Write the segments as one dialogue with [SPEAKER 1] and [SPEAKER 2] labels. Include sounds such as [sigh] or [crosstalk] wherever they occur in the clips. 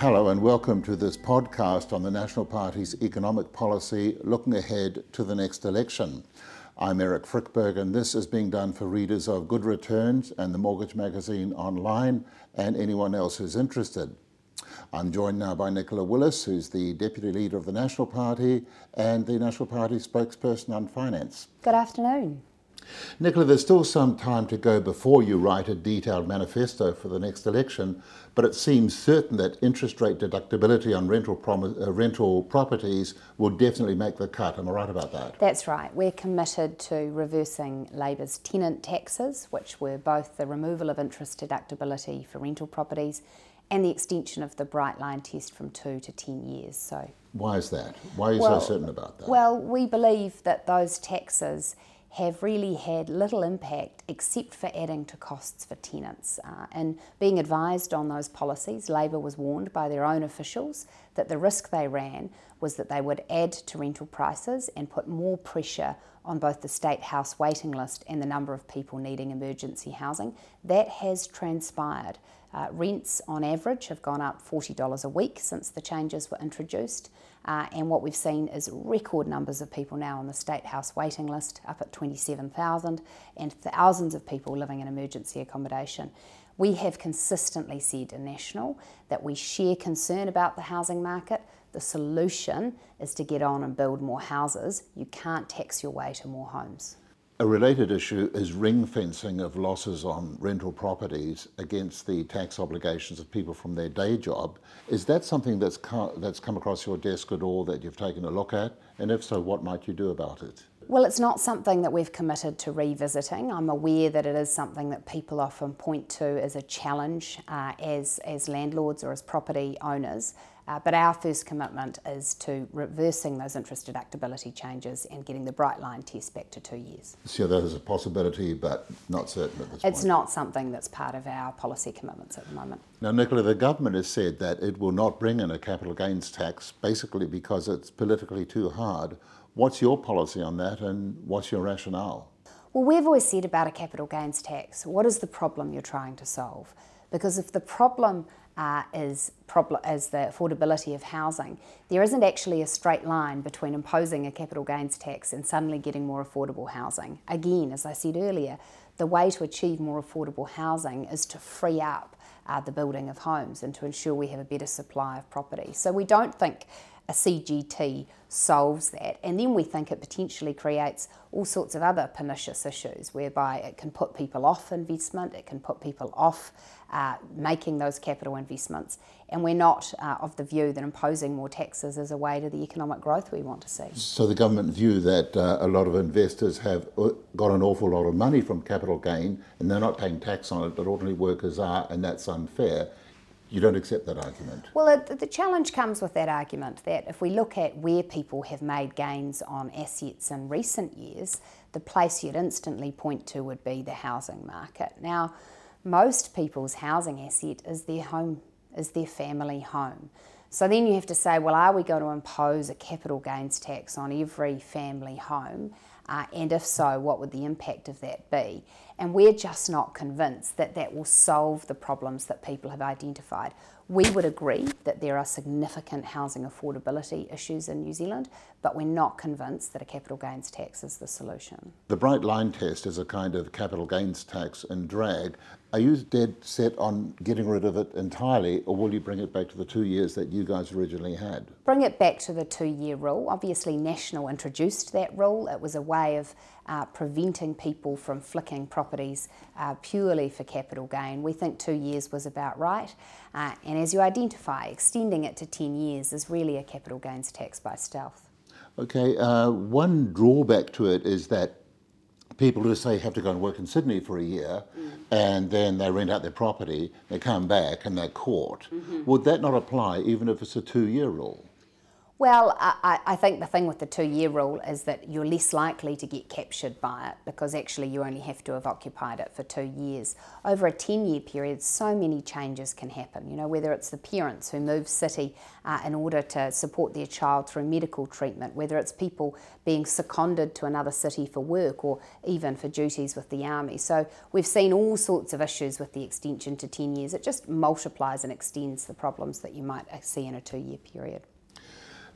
[SPEAKER 1] Hello, and welcome to this podcast on the National Party's economic policy looking ahead to the next election. I'm Eric Frykberg, and this is being done for readers of Good Returns and the Mortgage Magazine online and anyone else who's interested. I'm joined now by Nicola Willis, who's the Deputy Leader of the National Party and the National Party spokesperson on finance.
[SPEAKER 2] Good afternoon.
[SPEAKER 1] Nicola, there's still some time to go before you write a detailed manifesto for the next election, but it seems certain that interest rate deductibility on rental, prom- uh, rental properties will definitely make the cut. Am I right about that?
[SPEAKER 2] That's right. We're committed to reversing Labor's tenant taxes, which were both the removal of interest deductibility for rental properties and the extension of the Bright Line test from two to 10 years. So,
[SPEAKER 1] Why is that? Why are you
[SPEAKER 2] Well-
[SPEAKER 1] so certain about that?
[SPEAKER 2] well, we believe that those taxes have really had little impact except for adding to costs for tenants. Uh, and being advised on those policies, Labor was warned by their own officials that the risk they ran was that they would add to rental prices and put more pressure on both the state house waiting list and the number of people needing emergency housing. That has transpired. Uh, rents on average have gone up $40 a week since the changes were introduced. Uh, and what we've seen is record numbers of people now on the State House waiting list, up at 27,000, and thousands of people living in emergency accommodation. We have consistently said in National that we share concern about the housing market. The solution is to get on and build more houses. You can't tax your way to more homes.
[SPEAKER 1] A related issue is ring fencing of losses on rental properties against the tax obligations of people from their day job. Is that something that's co- that's come across your desk at all that you've taken a look at? And if so, what might you do about it?
[SPEAKER 2] Well, it's not something that we've committed to revisiting. I'm aware that it is something that people often point to as a challenge uh, as, as landlords or as property owners. Uh, but our first commitment is to reversing those interest deductibility changes and getting the bright line test back to two years.
[SPEAKER 1] So that is a possibility, but not certain at this
[SPEAKER 2] It's
[SPEAKER 1] point.
[SPEAKER 2] It's not something that's part of our policy commitments at the moment.
[SPEAKER 1] Now, Nicola, the government has said that it will not bring in a capital gains tax, basically because it's politically too hard. What's your policy on that, and what's your rationale?
[SPEAKER 2] Well, we've always said about a capital gains tax what is the problem you're trying to solve? Because if the problem uh, is, prob- is the affordability of housing, there isn't actually a straight line between imposing a capital gains tax and suddenly getting more affordable housing. Again, as I said earlier, the way to achieve more affordable housing is to free up uh, the building of homes and to ensure we have a better supply of property. So we don't think a CGT solves that. And then we think it potentially creates all sorts of other pernicious issues whereby it can put people off investment, it can put people off uh, making those capital investments. And we're not uh, of the view that imposing more taxes is a way to the economic growth we want to see.
[SPEAKER 1] So the government view that uh, a lot of investors have uh, got an awful lot of money from capital gain and they're not paying tax on it, but ordinary workers are, and that's unfair. You don't accept that argument.
[SPEAKER 2] Well, it, the challenge comes with that argument that if we look at where people have made gains on assets in recent years, the place you'd instantly point to would be the housing market. Now, most people's housing asset is their home, is their family home. So then you have to say, well, are we going to impose a capital gains tax on every family home? Uh, and if so, what would the impact of that be? And we're just not convinced that that will solve the problems that people have identified. We would agree that there are significant housing affordability issues in New Zealand, but we're not convinced that a capital gains tax is the solution.
[SPEAKER 1] The bright line test is a kind of capital gains tax and drag. Are you dead set on getting rid of it entirely, or will you bring it back to the two years that you guys originally had?
[SPEAKER 2] Bring it back to the two year rule. Obviously, National introduced that rule. It was a way of uh, preventing people from flicking properties uh, purely for capital gain. We think two years was about right. Uh, and as you identify, extending it to 10 years is really a capital gains tax by stealth.
[SPEAKER 1] Okay, uh, one drawback to it is that people who say have to go and work in Sydney for a year and then they rent out their property, they come back and they're caught. Would that not apply even if it's a two year rule?
[SPEAKER 2] Well, I, I, think the thing with the two year rule is that you're less likely to get captured by it because actually you only have to have occupied it for two years. Over a 10 year period, so many changes can happen. You know, whether it's the parents who move city uh, in order to support their child through medical treatment, whether it's people being seconded to another city for work or even for duties with the army. So we've seen all sorts of issues with the extension to 10 years. It just multiplies and extends the problems that you might see in a two year period.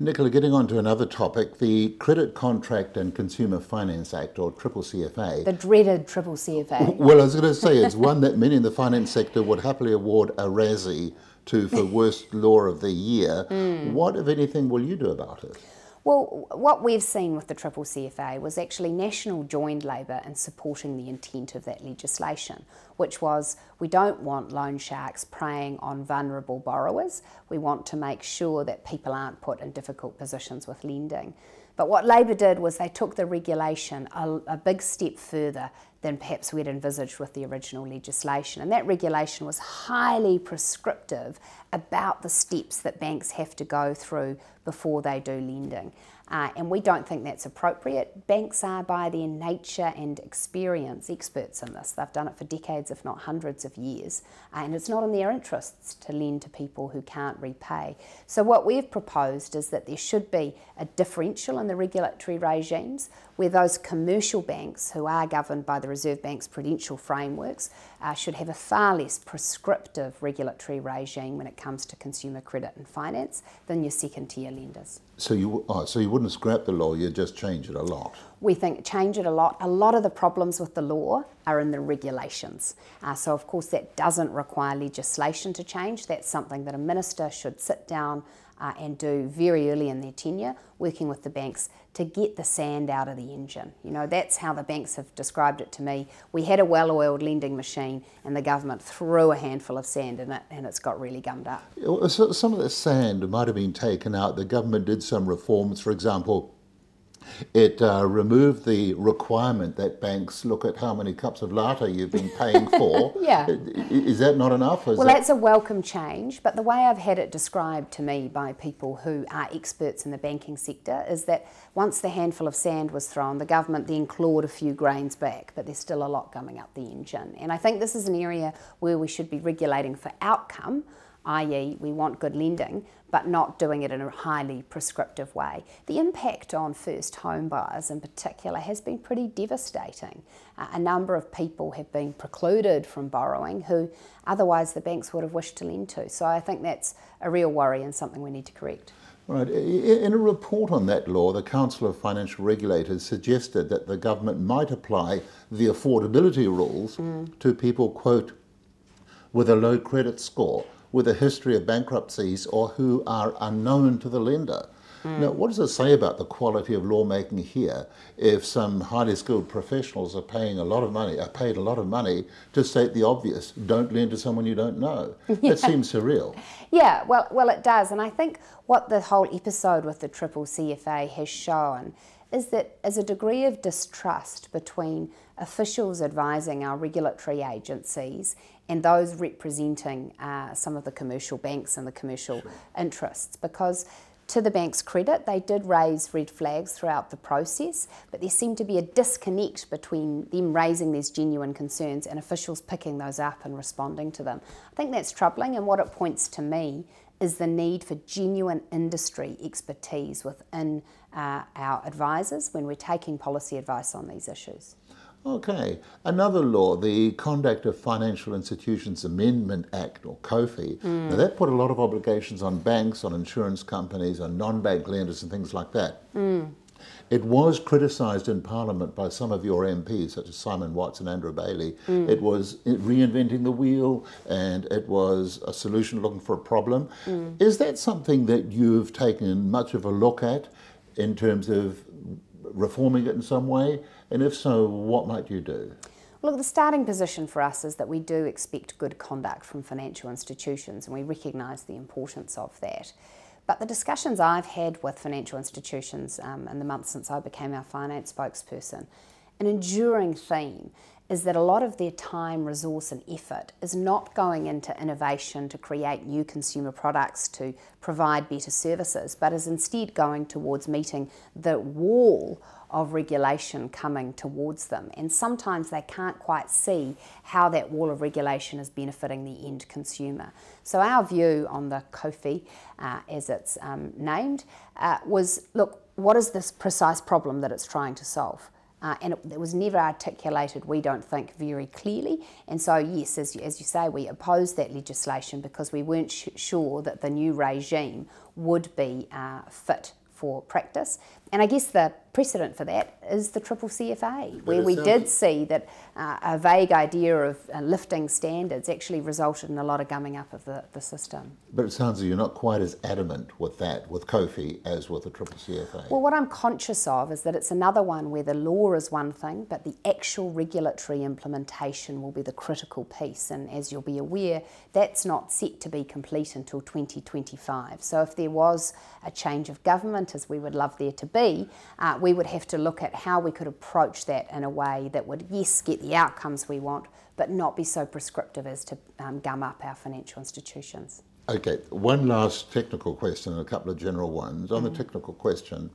[SPEAKER 1] Nicola, getting on to another topic, the Credit Contract and Consumer Finance Act, or Triple CFA.
[SPEAKER 2] The dreaded Triple CFA.
[SPEAKER 1] Well, I was going to say it's one that many in the finance sector would happily award a Razzie to for [laughs] worst law of the year. Mm. What, if anything, will you do about it?
[SPEAKER 2] Well, what we've seen with the Triple CFA was actually National joined Labor in supporting the intent of that legislation, which was we don't want loan sharks preying on vulnerable borrowers. We want to make sure that people aren't put in difficult positions with lending. But what Labor did was they took the regulation a, a big step further than perhaps we'd envisaged with the original legislation. And that regulation was highly prescriptive about the steps that banks have to go through before they do lending. Uh, and we don't think that's appropriate. Banks are, by their nature and experience, experts in this. They've done it for decades, if not hundreds of years. Uh, and it's not in their interests to lend to people who can't repay. So, what we've proposed is that there should be a differential in the regulatory regimes where those commercial banks, who are governed by the Reserve Bank's prudential frameworks, uh, should have a far less prescriptive regulatory regime when it comes to consumer credit and finance than your second tier lenders.
[SPEAKER 1] So you, oh, so you wouldn't scrap the law, you'd just change it a lot?
[SPEAKER 2] We think change it a lot. A lot of the problems with the law are in the regulations. Uh, so, of course, that doesn't require legislation to change. That's something that a minister should sit down uh, and do very early in their tenure, working with the banks to get the sand out of the engine. You know, that's how the banks have described it to me. We had a well oiled lending machine, and the government threw a handful of sand in it, and it's got really gummed up.
[SPEAKER 1] Some of the sand might have been taken out. The government did some reforms, for example it uh, removed the requirement that banks look at how many cups of latte you've been paying for. [laughs]
[SPEAKER 2] yeah.
[SPEAKER 1] Is that not enough?
[SPEAKER 2] well, that... that's a welcome change, but the way I've had it described to me by people who are experts in the banking sector is that once the handful of sand was thrown, the government then clawed a few grains back, but there's still a lot coming up the engine. And I think this is an area where we should be regulating for outcome i.e., we want good lending, but not doing it in a highly prescriptive way. The impact on first home buyers in particular has been pretty devastating. Uh, a number of people have been precluded from borrowing who otherwise the banks would have wished to lend to. So I think that's a real worry and something we need to correct.
[SPEAKER 1] Right. In a report on that law, the Council of Financial Regulators suggested that the government might apply the affordability rules mm. to people, quote, with a low credit score with a history of bankruptcies or who are unknown to the lender. Mm. Now, what does it say about the quality of lawmaking here if some highly skilled professionals are paying a lot of money, are paid a lot of money to state the obvious, don't lend to someone you don't know? [laughs] Yeah. That seems surreal.
[SPEAKER 2] Yeah, well, well, it does. And I think what the whole episode with the Triple CFA has shown is that as a degree of distrust between officials advising our regulatory agencies and those representing uh, some of the commercial banks and the commercial sure. interests because to the bank's credit, they did raise red flags throughout the process, but there seemed to be a disconnect between them raising these genuine concerns and officials picking those up and responding to them. I think that's troubling, and what it points to me is the need for genuine industry expertise within uh, our advisors when we're taking policy advice on these issues.
[SPEAKER 1] Okay. Another law, the Conduct of Financial Institutions Amendment Act, or COFI, mm. now that put a lot of obligations on banks, on insurance companies, on non bank lenders, and things like that. Mm. It was criticised in Parliament by some of your MPs, such as Simon Watts and Andrew Bayly. Mm. It was reinventing the wheel and it was a solution looking for a problem. Mm. Is that something that you've taken much of a look at in terms of reforming it in some way? And if so, what might you do?
[SPEAKER 2] Look, the starting position for us is that we do expect good conduct from financial institutions and we recognise the importance of that. But the discussions I've had with financial institutions um, in the months since I became our finance spokesperson, an enduring theme is that a lot of their time, resource, and effort is not going into innovation to create new consumer products to provide better services, but is instead going towards meeting the wall of regulation coming towards them. And sometimes they can't quite see how that wall of regulation is benefiting the end consumer. So, our view on the COFI, uh, as it's um, named, uh, was look, what is this precise problem that it's trying to solve? Uh, and it, it, was never articulated, we don't think, very clearly. And so, yes, as you, as you say, we opposed that legislation because we weren't sh- sure that the new regime would be uh, fit for practice. And I guess the precedent for that is the triple CFA, where we did see that uh, a vague idea of uh, lifting standards actually resulted in a lot of gumming up of the, the system.
[SPEAKER 1] But it sounds like you're not quite as adamant with that, with COFI, as with the triple CFA.
[SPEAKER 2] Well, what I'm conscious of is that it's another one where the law is one thing, but the actual regulatory implementation will be the critical piece. And as you'll be aware, that's not set to be complete until 2025. So if there was a change of government, as we would love there to be, uh, we would have to look at how we could approach that in a way that would, yes, get the outcomes we want, but not be so prescriptive as to um, gum up our financial institutions.
[SPEAKER 1] Okay, one last technical question and a couple of general ones. On mm. the technical question,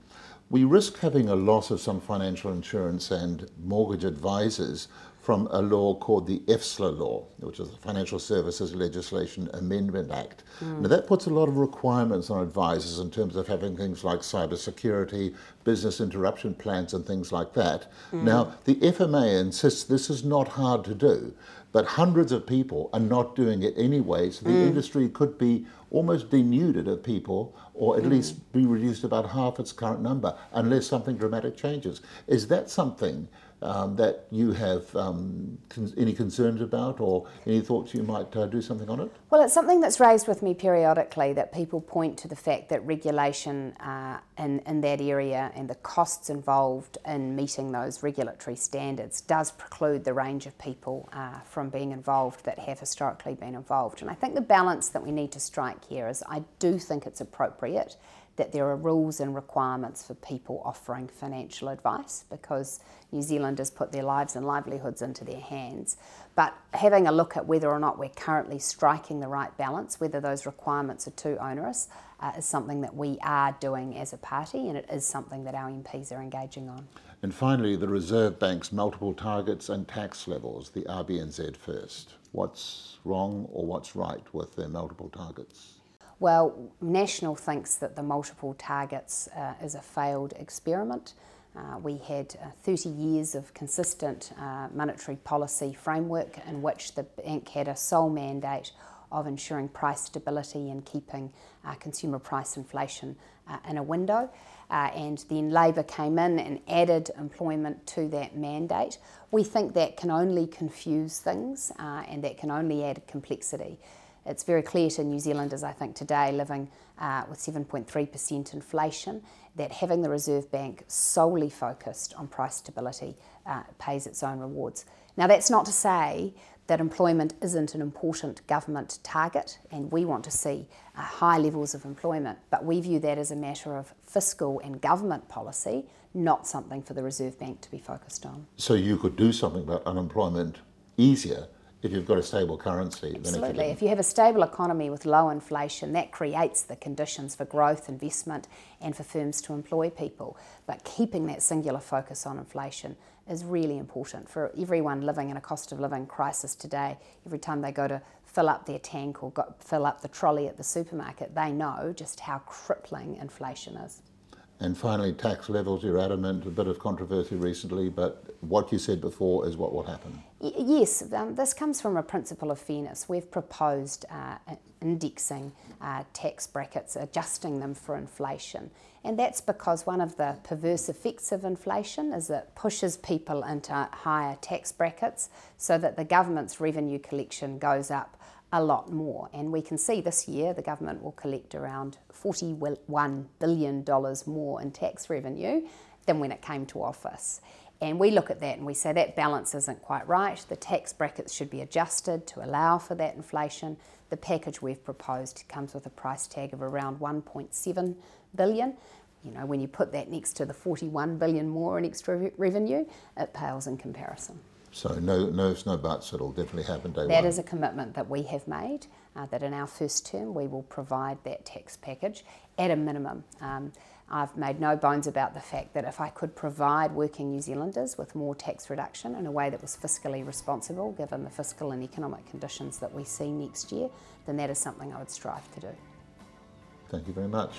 [SPEAKER 1] we risk having a loss of some financial insurance and mortgage advisors from a law called the EFSLA law, which is the Financial Services Legislation Amendment Act. Mm. Now, that puts a lot of requirements on advisors in terms of having things like cybersecurity, business interruption plans, and things like that. Mm. Now, the FMA insists this is not hard to do, but hundreds of people are not doing it anyway, so the mm. industry could be almost denuded of people, or at mm. least be reduced to about half its current number, unless something dramatic changes. Is that something um, that you have um, con- any concerns about or any thoughts you might uh, do something on it?
[SPEAKER 2] Well, it's something that's raised with me periodically that people point to the fact that regulation uh, in, in that area and the costs involved in meeting those regulatory standards does preclude the range of people uh, from being involved that have historically been involved. And I think the balance that we need to strike here is I do think it's appropriate that there are rules and requirements for people offering financial advice because New Zealanders put their lives and livelihoods into their hands. But having a look at whether or not we're currently striking the right balance, whether those requirements are too onerous, uh, is something that we are doing as a party and it is something that our MPs are engaging on.
[SPEAKER 1] And finally, the Reserve Bank's multiple targets and tax levels, the RBNZ first. What's wrong or what's right with their multiple targets?
[SPEAKER 2] Well, National thinks that the multiple targets uh, is a failed experiment. Uh, we had uh, 30 years of consistent uh, monetary policy framework in which the bank had a sole mandate of ensuring price stability and keeping uh, consumer price inflation uh, in a window. and then Labor came in and added employment to that mandate. We think that can only confuse things and that can only add complexity. It's very clear to New Zealanders, I think, today living uh, with 7.3% inflation that having the Reserve Bank solely focused on price stability uh, pays its own rewards. Now, that's not to say that employment isn't an important government target, and we want to see uh, high levels of employment, but we view that as a matter of fiscal and government policy, not something for the Reserve Bank to be focused on.
[SPEAKER 1] So, you could do something about unemployment easier if you've got a stable currency.
[SPEAKER 2] Absolutely. If you, if you have a stable economy with low inflation, that creates the conditions for growth, investment, and for firms to employ people. But keeping that singular focus on inflation is really important for everyone living in a cost of living crisis today. Every time they go to fill up their tank or go, fill up the trolley at the supermarket, they know just how crippling inflation is.
[SPEAKER 1] And finally, tax levels, you're adamant, a bit of controversy recently, but what you said before is what will happen.
[SPEAKER 2] Y- yes, um, this comes from a principle of fairness. We've proposed uh, indexing uh, tax brackets, adjusting them for inflation. And that's because one of the perverse effects of inflation is it pushes people into higher tax brackets so that the government's revenue collection goes up a lot more. And we can see this year the government will collect around $41 billion more in tax revenue than when it came to office. And we look at that and we say that balance isn't quite right. The tax brackets should be adjusted to allow for that inflation. The package we've proposed comes with a price tag of around 1.7 billion. You know, when you put that next to the 41 billion more in extra revenue, it pales in comparison.
[SPEAKER 1] So no, no, no buts. It'll definitely happen day
[SPEAKER 2] That
[SPEAKER 1] one.
[SPEAKER 2] is a commitment that we have made. Uh, that in our first term we will provide that tax package at a minimum. Um, I've made no bones about the fact that if I could provide working New Zealanders with more tax reduction in a way that was fiscally responsible, given the fiscal and economic conditions that we see next year, then that is something I would strive to do.
[SPEAKER 1] Thank you very much.